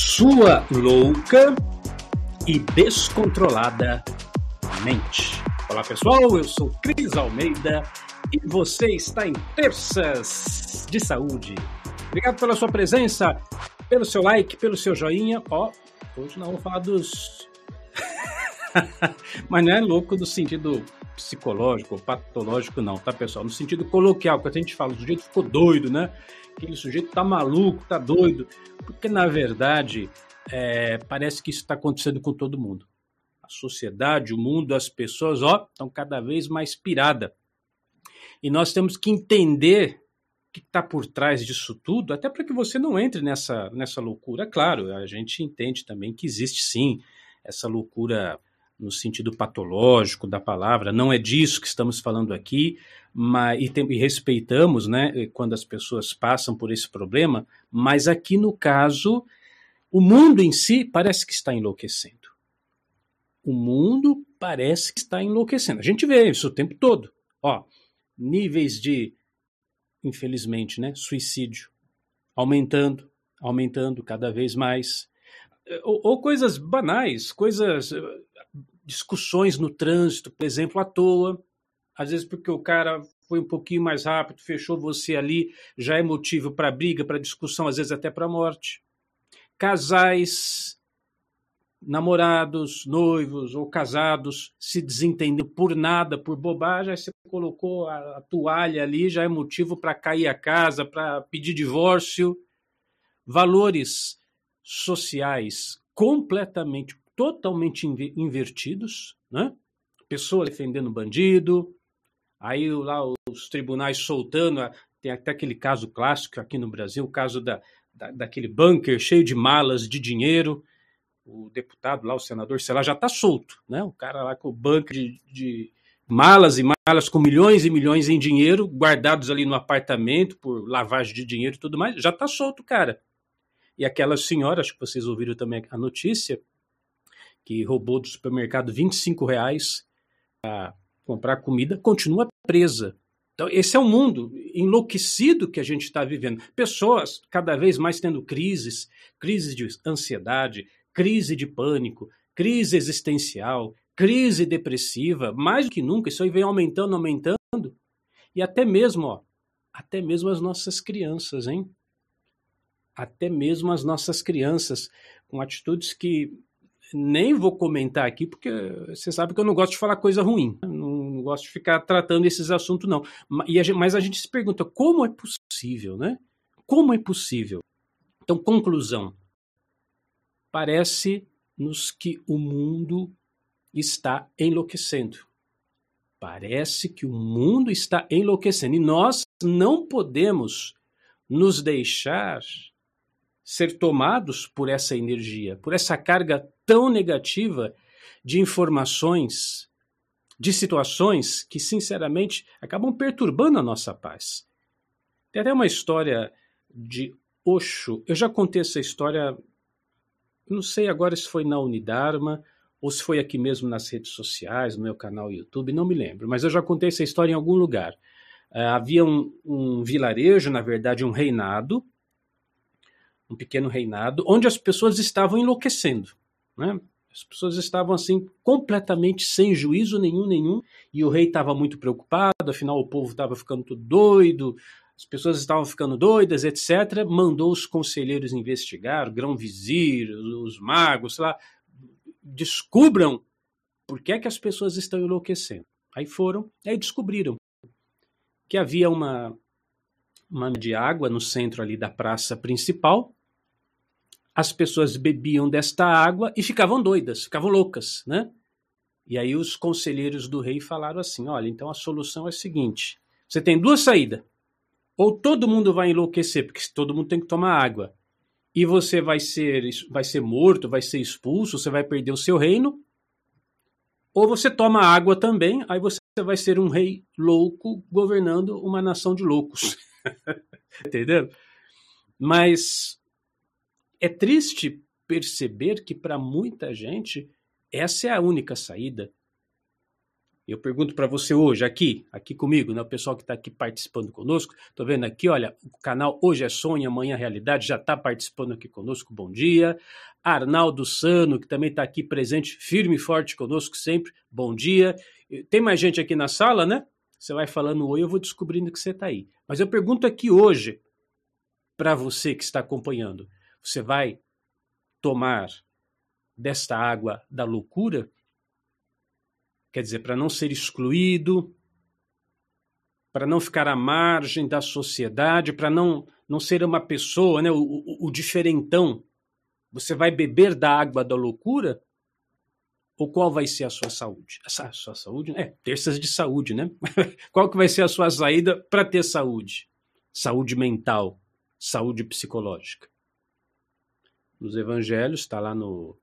sua louca e descontrolada mente. Olá pessoal, eu sou Cris Almeida e você está em Terças de Saúde. Obrigado pela sua presença, pelo seu like, pelo seu joinha. Ó, hoje não vamos falar dos. Mas não é louco no sentido psicológico, patológico, não, tá pessoal? No sentido coloquial, que a gente fala, o sujeito ficou doido, né? Aquele sujeito tá maluco, tá doido. Porque na verdade é, parece que isso está acontecendo com todo mundo. A sociedade, o mundo, as pessoas, ó, estão cada vez mais pirada. E nós temos que entender o que está por trás disso tudo, até para que você não entre nessa, nessa loucura. Claro, a gente entende também que existe sim essa loucura no sentido patológico da palavra, não é disso que estamos falando aqui, mas, e, tem, e respeitamos né, quando as pessoas passam por esse problema, mas aqui no caso o mundo em si parece que está enlouquecendo. O mundo parece que está enlouquecendo. A gente vê isso o tempo todo. Ó, níveis de, infelizmente, né, suicídio aumentando, aumentando cada vez mais. Ou, ou coisas banais, coisas, discussões no trânsito, por exemplo, à toa. Às vezes porque o cara foi um pouquinho mais rápido, fechou você ali, já é motivo para briga, para discussão, às vezes até para morte casais, namorados, noivos ou casados se desentendem por nada, por bobagem, aí você colocou a, a toalha ali, já é motivo para cair a casa, para pedir divórcio. Valores sociais completamente, totalmente invertidos, né? Pessoa defendendo bandido, aí lá os tribunais soltando, tem até aquele caso clássico aqui no Brasil, o caso da, da, daquele bunker cheio de malas de dinheiro. O deputado lá, o senador, sei lá, já está solto, né? O cara lá com o bunker de, de malas e malas com milhões e milhões em dinheiro guardados ali no apartamento por lavagem de dinheiro e tudo mais, já está solto, cara. E aquela senhora, acho que vocês ouviram também a notícia, que roubou do supermercado 25 reais para comprar comida, continua presa. Então, esse é o mundo enlouquecido que a gente está vivendo. Pessoas cada vez mais tendo crises, crises de ansiedade, crise de pânico, crise existencial, crise depressiva, mais do que nunca, isso aí vem aumentando, aumentando. E até mesmo, ó, até mesmo as nossas crianças, hein? Até mesmo as nossas crianças, com atitudes que nem vou comentar aqui, porque você sabe que eu não gosto de falar coisa ruim. Não, gosto de ficar tratando esses assuntos, não. Mas a gente se pergunta como é possível, né? Como é possível? Então, conclusão. Parece-nos que o mundo está enlouquecendo. Parece que o mundo está enlouquecendo. E nós não podemos nos deixar ser tomados por essa energia, por essa carga tão negativa de informações, de situações que, sinceramente, acabam perturbando a nossa paz. Tem até uma história de Osho. Eu já contei essa história, não sei agora se foi na Unidarma ou se foi aqui mesmo nas redes sociais, no meu canal YouTube, não me lembro, mas eu já contei essa história em algum lugar. Uh, havia um, um vilarejo, na verdade, um reinado, um pequeno reinado, onde as pessoas estavam enlouquecendo. Né? As pessoas estavam assim completamente sem juízo nenhum, nenhum, e o rei estava muito preocupado, afinal o povo estava ficando tudo doido, as pessoas estavam ficando doidas, etc. Mandou os conselheiros investigar, o grão-vizir, os magos, sei lá, descubram por que é que as pessoas estão enlouquecendo. Aí foram, aí descobriram que havia uma, uma de água no centro ali da praça principal, as pessoas bebiam desta água e ficavam doidas, ficavam loucas, né? E aí os conselheiros do rei falaram assim: olha, então a solução é a seguinte: você tem duas saídas. Ou todo mundo vai enlouquecer, porque todo mundo tem que tomar água, e você vai ser, vai ser morto, vai ser expulso, você vai perder o seu reino. Ou você toma água também, aí você vai ser um rei louco governando uma nação de loucos. Entendeu? Mas é triste perceber que para muita gente essa é a única saída. Eu pergunto para você hoje, aqui, aqui comigo, né, o pessoal que está aqui participando conosco, estou vendo aqui, olha, o canal Hoje é Sonho, Amanhã é Realidade, já está participando aqui conosco, bom dia. Arnaldo Sano, que também está aqui presente, firme e forte conosco sempre, bom dia. Tem mais gente aqui na sala, né? Você vai falando oi, eu vou descobrindo que você está aí. Mas eu pergunto aqui hoje, para você que está acompanhando, você vai tomar desta água da loucura? Quer dizer, para não ser excluído, para não ficar à margem da sociedade, para não, não ser uma pessoa, né, o, o, o diferentão. Você vai beber da água da loucura? Ou qual vai ser a sua saúde? A sua saúde? É, terças de saúde, né? qual que vai ser a sua saída para ter saúde? Saúde mental, saúde psicológica. Nos evangelhos, está lá no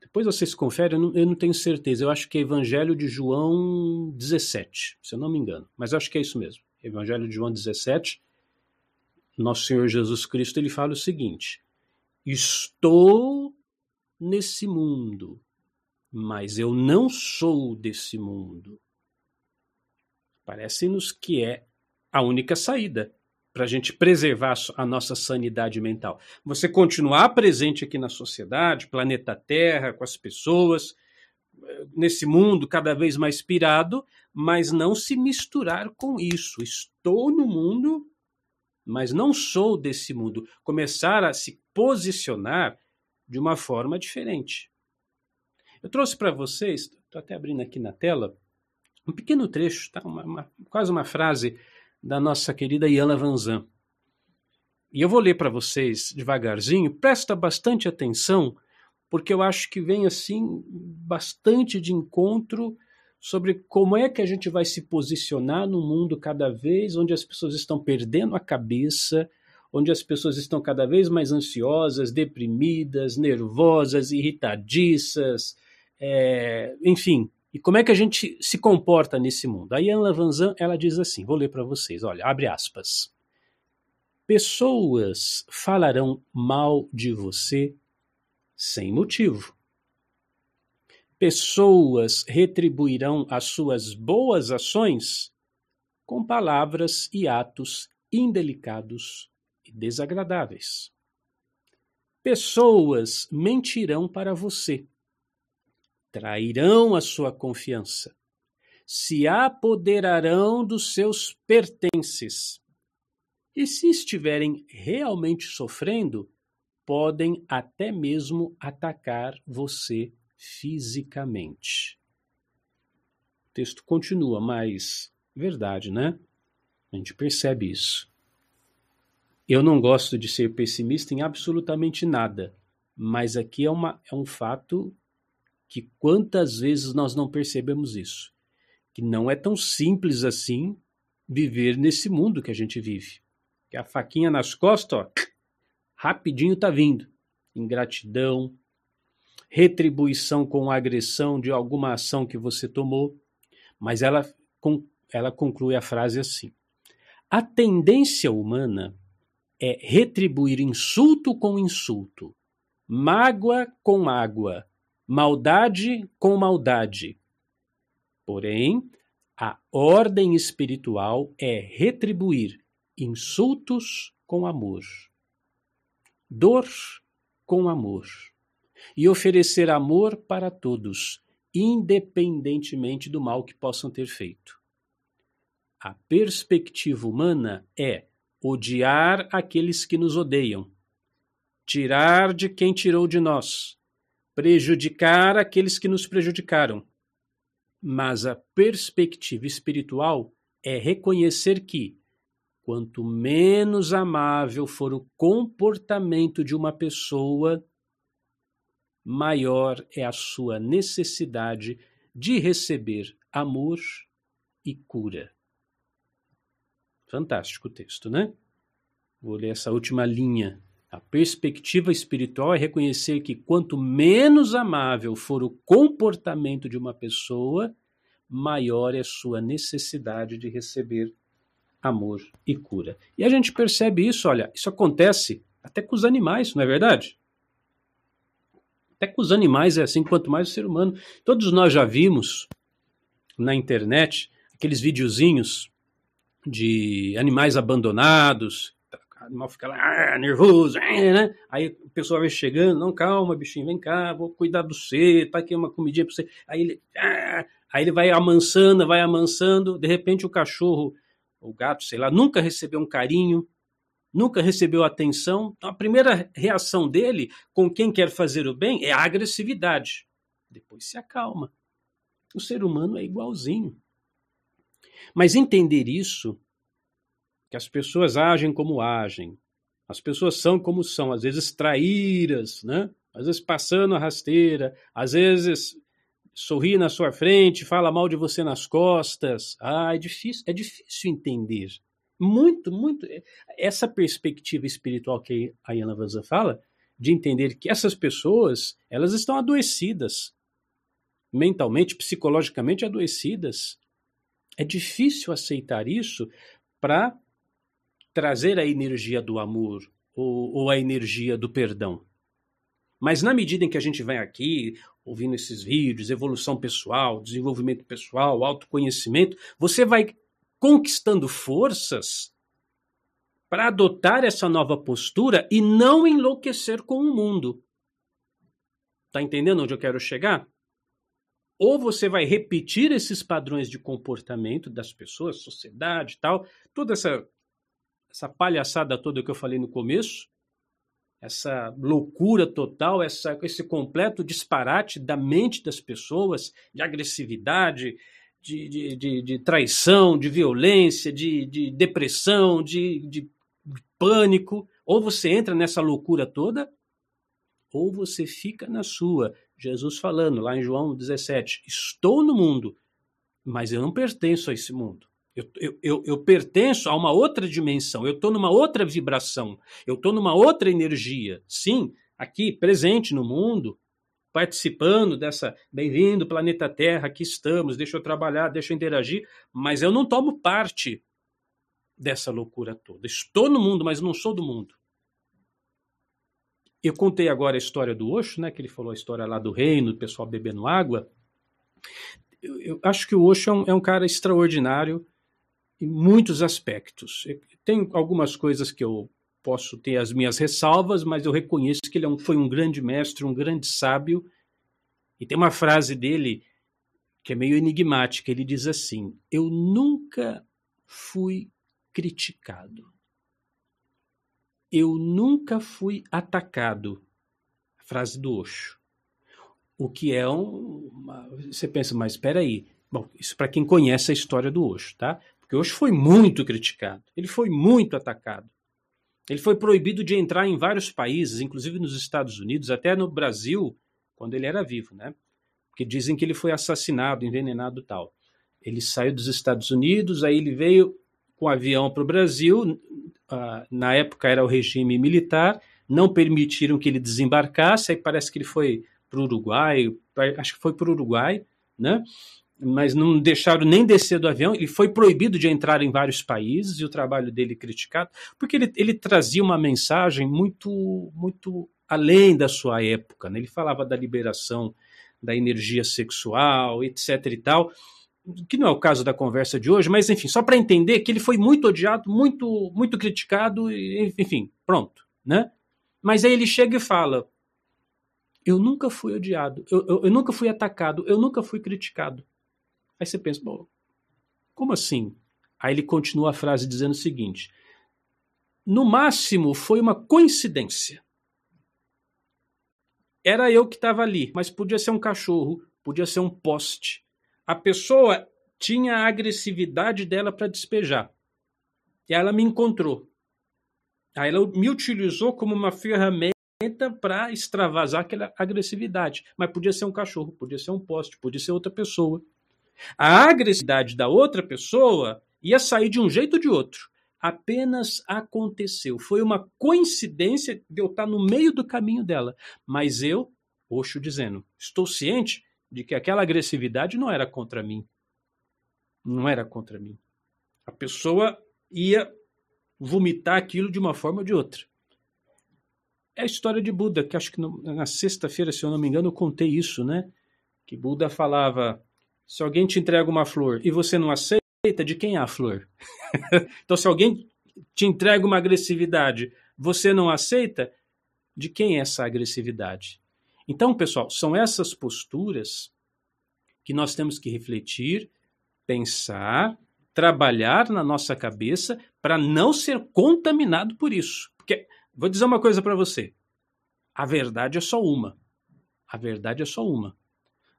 depois vocês conferem, eu não, eu não, tenho certeza. Eu acho que é Evangelho de João 17, se eu não me engano. Mas acho que é isso mesmo. Evangelho de João 17, nosso Senhor Jesus Cristo, ele fala o seguinte: Estou nesse mundo, mas eu não sou desse mundo. Parece-nos que é a única saída para a gente preservar a nossa sanidade mental. Você continuar presente aqui na sociedade, planeta Terra, com as pessoas, nesse mundo cada vez mais pirado, mas não se misturar com isso. Estou no mundo, mas não sou desse mundo. Começar a se posicionar de uma forma diferente. Eu trouxe para vocês, estou até abrindo aqui na tela, um pequeno trecho, tá? uma, uma, quase uma frase da nossa querida Iana Vanzan. E eu vou ler para vocês devagarzinho, presta bastante atenção, porque eu acho que vem assim bastante de encontro sobre como é que a gente vai se posicionar no mundo cada vez onde as pessoas estão perdendo a cabeça, onde as pessoas estão cada vez mais ansiosas, deprimidas, nervosas, irritadiças, é, enfim, e como é que a gente se comporta nesse mundo? A Ian Lavanzan, ela diz assim, vou ler para vocês, olha, abre aspas. Pessoas falarão mal de você sem motivo. Pessoas retribuirão as suas boas ações com palavras e atos indelicados e desagradáveis. Pessoas mentirão para você trairão a sua confiança, se apoderarão dos seus pertences. E se estiverem realmente sofrendo, podem até mesmo atacar você fisicamente. O texto continua, mas verdade, né? A gente percebe isso. Eu não gosto de ser pessimista em absolutamente nada, mas aqui é, uma, é um fato que quantas vezes nós não percebemos isso? Que não é tão simples assim viver nesse mundo que a gente vive. Que a faquinha nas costas, ó, rapidinho tá vindo. Ingratidão, retribuição com agressão de alguma ação que você tomou. Mas ela, ela conclui a frase assim: A tendência humana é retribuir insulto com insulto, mágoa com mágoa, maldade com maldade. Porém, a ordem espiritual é retribuir insultos com amor, dor com amor, e oferecer amor para todos, independentemente do mal que possam ter feito. A perspectiva humana é odiar aqueles que nos odeiam, tirar de quem tirou de nós, prejudicar aqueles que nos prejudicaram. Mas a perspectiva espiritual é reconhecer que, quanto menos amável for o comportamento de uma pessoa, maior é a sua necessidade de receber amor e cura. Fantástico o texto, né? Vou ler essa última linha a perspectiva espiritual é reconhecer que quanto menos amável for o comportamento de uma pessoa, maior é sua necessidade de receber amor e cura. E a gente percebe isso, olha, isso acontece até com os animais, não é verdade? Até com os animais é assim, quanto mais o ser humano. Todos nós já vimos na internet aqueles videozinhos de animais abandonados, o animal fica lá ah, nervoso, ah, né? Aí a pessoa vai chegando, não, calma, bichinho, vem cá, vou cuidar do você, tá aqui uma comidinha para você. Aí ele, ah, aí ele vai amansando, vai amansando, de repente o cachorro, o gato, sei lá, nunca recebeu um carinho, nunca recebeu atenção. Então a primeira reação dele com quem quer fazer o bem é a agressividade. Depois se acalma. O ser humano é igualzinho. Mas entender isso, que as pessoas agem como agem, as pessoas são como são, às vezes traíras, né? às vezes passando a rasteira, às vezes sorri na sua frente, fala mal de você nas costas. Ah, é difícil, é difícil entender. Muito, muito. Essa perspectiva espiritual que a Yana Vanza fala, de entender que essas pessoas, elas estão adoecidas, mentalmente, psicologicamente adoecidas. É difícil aceitar isso para trazer a energia do amor ou, ou, a energia do perdão. Mas na medida em que a gente vai aqui ouvindo esses vídeos, evolução pessoal, desenvolvimento pessoal, autoconhecimento, você vai conquistando forças para adotar essa nova postura e não enlouquecer com o mundo. Tá entendendo onde eu quero chegar? ou você vai repetir esses padrões de comportamento das pessoas, sociedade e tal, toda essa, essa palhaçada toda que eu falei no começo, essa loucura total, essa, esse completo disparate da mente das pessoas, de agressividade, de, de, de, de traição, de violência, de, de depressão, de, de pânico, ou você entra nessa loucura toda, ou você fica na sua, Jesus falando lá em João 17: Estou no mundo, mas eu não pertenço a esse mundo. Eu, eu, eu, eu pertenço a uma outra dimensão, eu estou numa outra vibração, eu estou numa outra energia. Sim, aqui, presente no mundo, participando dessa. Bem-vindo, planeta Terra, aqui estamos, deixa eu trabalhar, deixa eu interagir, mas eu não tomo parte dessa loucura toda. Estou no mundo, mas não sou do mundo. Eu contei agora a história do Osho, né, que ele falou a história lá do reino, do pessoal bebendo água. Eu, eu acho que o Osho é um, é um, cara extraordinário em muitos aspectos. Tem algumas coisas que eu posso ter as minhas ressalvas, mas eu reconheço que ele é um, foi um grande mestre, um grande sábio. E tem uma frase dele que é meio enigmática. Ele diz assim: Eu nunca fui criticado eu nunca fui atacado. Frase do Osho. O que é um. Uma, você pensa, mas espera aí. Bom, isso para quem conhece a história do Osho, tá? Porque Osho foi muito criticado, ele foi muito atacado. Ele foi proibido de entrar em vários países, inclusive nos Estados Unidos, até no Brasil, quando ele era vivo, né? Porque dizem que ele foi assassinado, envenenado tal. Ele saiu dos Estados Unidos, aí ele veio com avião para o Brasil, uh, na época era o regime militar, não permitiram que ele desembarcasse, aí parece que ele foi para o Uruguai, acho que foi para o Uruguai, né? Mas não deixaram nem descer do avião, ele foi proibido de entrar em vários países e o trabalho dele criticado, porque ele, ele trazia uma mensagem muito, muito além da sua época, né? ele falava da liberação da energia sexual, etc e tal, que não é o caso da conversa de hoje, mas enfim, só para entender que ele foi muito odiado, muito muito criticado, enfim, pronto, né? Mas aí ele chega e fala: Eu nunca fui odiado, eu, eu, eu nunca fui atacado, eu nunca fui criticado. Aí você pensa, bom, como assim? Aí ele continua a frase dizendo o seguinte: No máximo foi uma coincidência. Era eu que estava ali, mas podia ser um cachorro, podia ser um poste, a pessoa tinha a agressividade dela para despejar. E ela me encontrou. Aí ela me utilizou como uma ferramenta para extravasar aquela agressividade. Mas podia ser um cachorro, podia ser um poste, podia ser outra pessoa. A agressividade da outra pessoa ia sair de um jeito ou de outro. Apenas aconteceu. Foi uma coincidência de eu estar no meio do caminho dela. Mas eu, Oxo dizendo, estou ciente de que aquela agressividade não era contra mim. Não era contra mim. A pessoa ia vomitar aquilo de uma forma ou de outra. É a história de Buda, que acho que na sexta-feira, se eu não me engano, eu contei isso, né? Que Buda falava: Se alguém te entrega uma flor e você não aceita, de quem é a flor? então, se alguém te entrega uma agressividade, você não aceita, de quem é essa agressividade? Então, pessoal, são essas posturas que nós temos que refletir, pensar, trabalhar na nossa cabeça para não ser contaminado por isso. Porque, vou dizer uma coisa para você: a verdade é só uma. A verdade é só uma.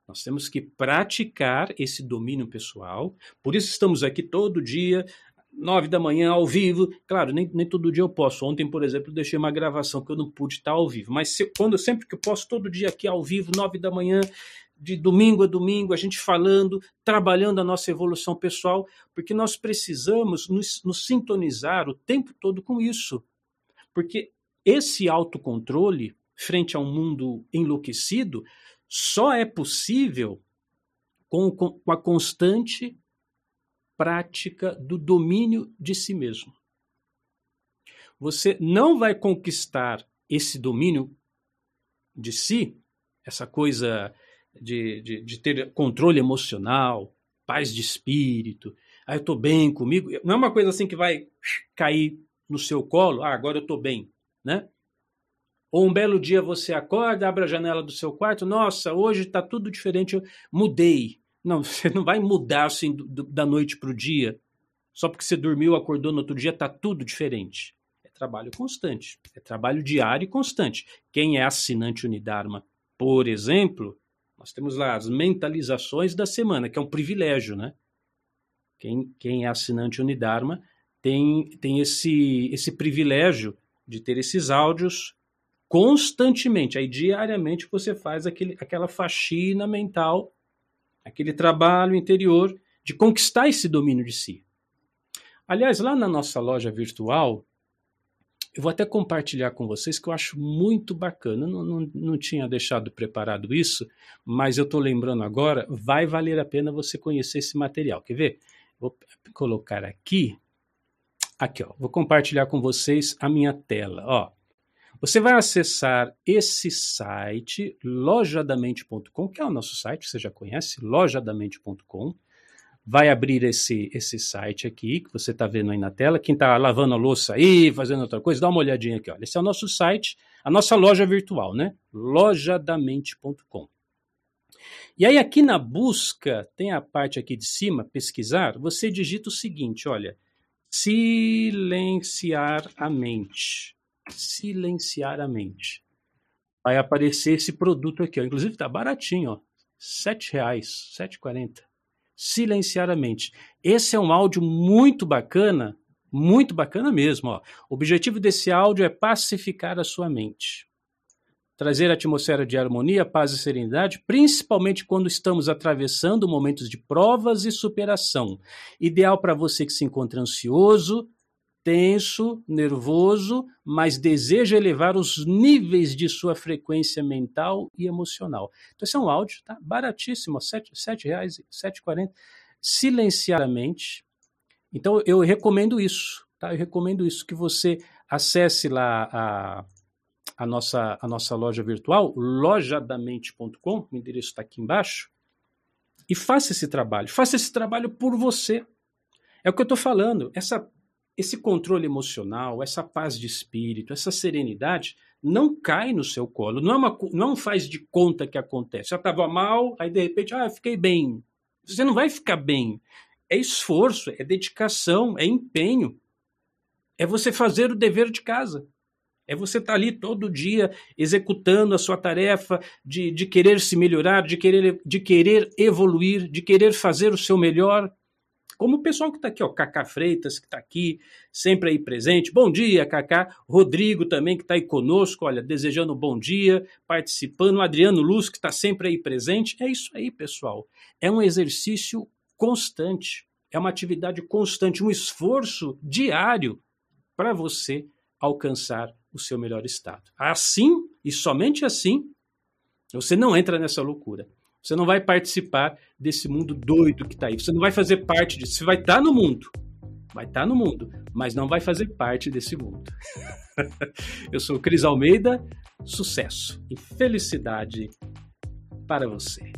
Nós temos que praticar esse domínio pessoal. Por isso estamos aqui todo dia, nove da manhã, ao vivo. Claro, nem, nem todo dia eu posso. Ontem, por exemplo, deixei uma gravação que eu não pude estar ao vivo. Mas se, quando sempre que eu posso, todo dia aqui ao vivo, nove da manhã, de domingo a domingo, a gente falando, trabalhando a nossa evolução pessoal, porque nós precisamos nos, nos sintonizar o tempo todo com isso. Porque esse autocontrole, frente a um mundo enlouquecido, só é possível com, com a constante prática do domínio de si mesmo. Você não vai conquistar esse domínio de si, essa coisa de, de, de ter controle emocional, paz de espírito, ah, eu estou bem comigo. Não é uma coisa assim que vai cair no seu colo, ah, agora eu estou bem, né? Ou um belo dia você acorda, abre a janela do seu quarto, nossa, hoje está tudo diferente, eu mudei. Não, você não vai mudar assim do, do, da noite para o dia. Só porque você dormiu, acordou no outro dia, está tudo diferente. É trabalho constante, é trabalho diário e constante. Quem é assinante Unidarma, por exemplo, nós temos lá as mentalizações da semana, que é um privilégio, né? Quem, quem é assinante Unidarma tem, tem esse, esse privilégio de ter esses áudios constantemente. Aí, diariamente, você faz aquele, aquela faxina mental, aquele trabalho interior de conquistar esse domínio de si. Aliás, lá na nossa loja virtual, eu vou até compartilhar com vocês que eu acho muito bacana. Não, não, não tinha deixado preparado isso, mas eu estou lembrando agora. Vai valer a pena você conhecer esse material. Quer ver? Vou colocar aqui. Aqui, ó. Vou compartilhar com vocês a minha tela. Ó, você vai acessar esse site, lojadamente.com, que é o nosso site, você já conhece, lojadamente.com. Vai abrir esse, esse site aqui, que você está vendo aí na tela. Quem está lavando a louça aí, fazendo outra coisa, dá uma olhadinha aqui. Olha. Esse é o nosso site, a nossa loja virtual, né? lojadamente.com. E aí aqui na busca, tem a parte aqui de cima, pesquisar, você digita o seguinte, olha, silenciar a mente silenciar a mente. Vai aparecer esse produto aqui, ó. inclusive está baratinho, ó. R$ 7,00, 7,40. Silenciar a mente. Esse é um áudio muito bacana, muito bacana mesmo. Ó. O objetivo desse áudio é pacificar a sua mente. Trazer a atmosfera de harmonia, paz e serenidade, principalmente quando estamos atravessando momentos de provas e superação. Ideal para você que se encontra ansioso, tenso, nervoso, mas deseja elevar os níveis de sua frequência mental e emocional. Então, esse é um áudio, tá? Baratíssimo, R$ 7,00, 7,40. Silenciar a mente. Então, eu recomendo isso, tá? Eu recomendo isso, que você acesse lá a, a, nossa, a nossa loja virtual, lojadamente.com, o endereço está aqui embaixo, e faça esse trabalho. Faça esse trabalho por você. É o que eu estou falando. Essa esse controle emocional, essa paz de espírito, essa serenidade não cai no seu colo. Não é, uma, não faz de conta que acontece. Já estava mal, aí de repente, ah, fiquei bem. Você não vai ficar bem. É esforço, é dedicação, é empenho. É você fazer o dever de casa. É você estar tá ali todo dia executando a sua tarefa de, de querer se melhorar, de querer, de querer evoluir, de querer fazer o seu melhor. Como o pessoal que está aqui, ó, Cacá Freitas, que está aqui, sempre aí presente. Bom dia, Cacá. Rodrigo também, que está aí conosco, olha, desejando um bom dia, participando. Adriano Luz, que está sempre aí presente. É isso aí, pessoal. É um exercício constante, é uma atividade constante, um esforço diário para você alcançar o seu melhor estado. Assim, e somente assim, você não entra nessa loucura. Você não vai participar desse mundo doido que está aí. Você não vai fazer parte disso. Você vai estar tá no mundo. Vai estar tá no mundo, mas não vai fazer parte desse mundo. Eu sou Cris Almeida. Sucesso e felicidade para você.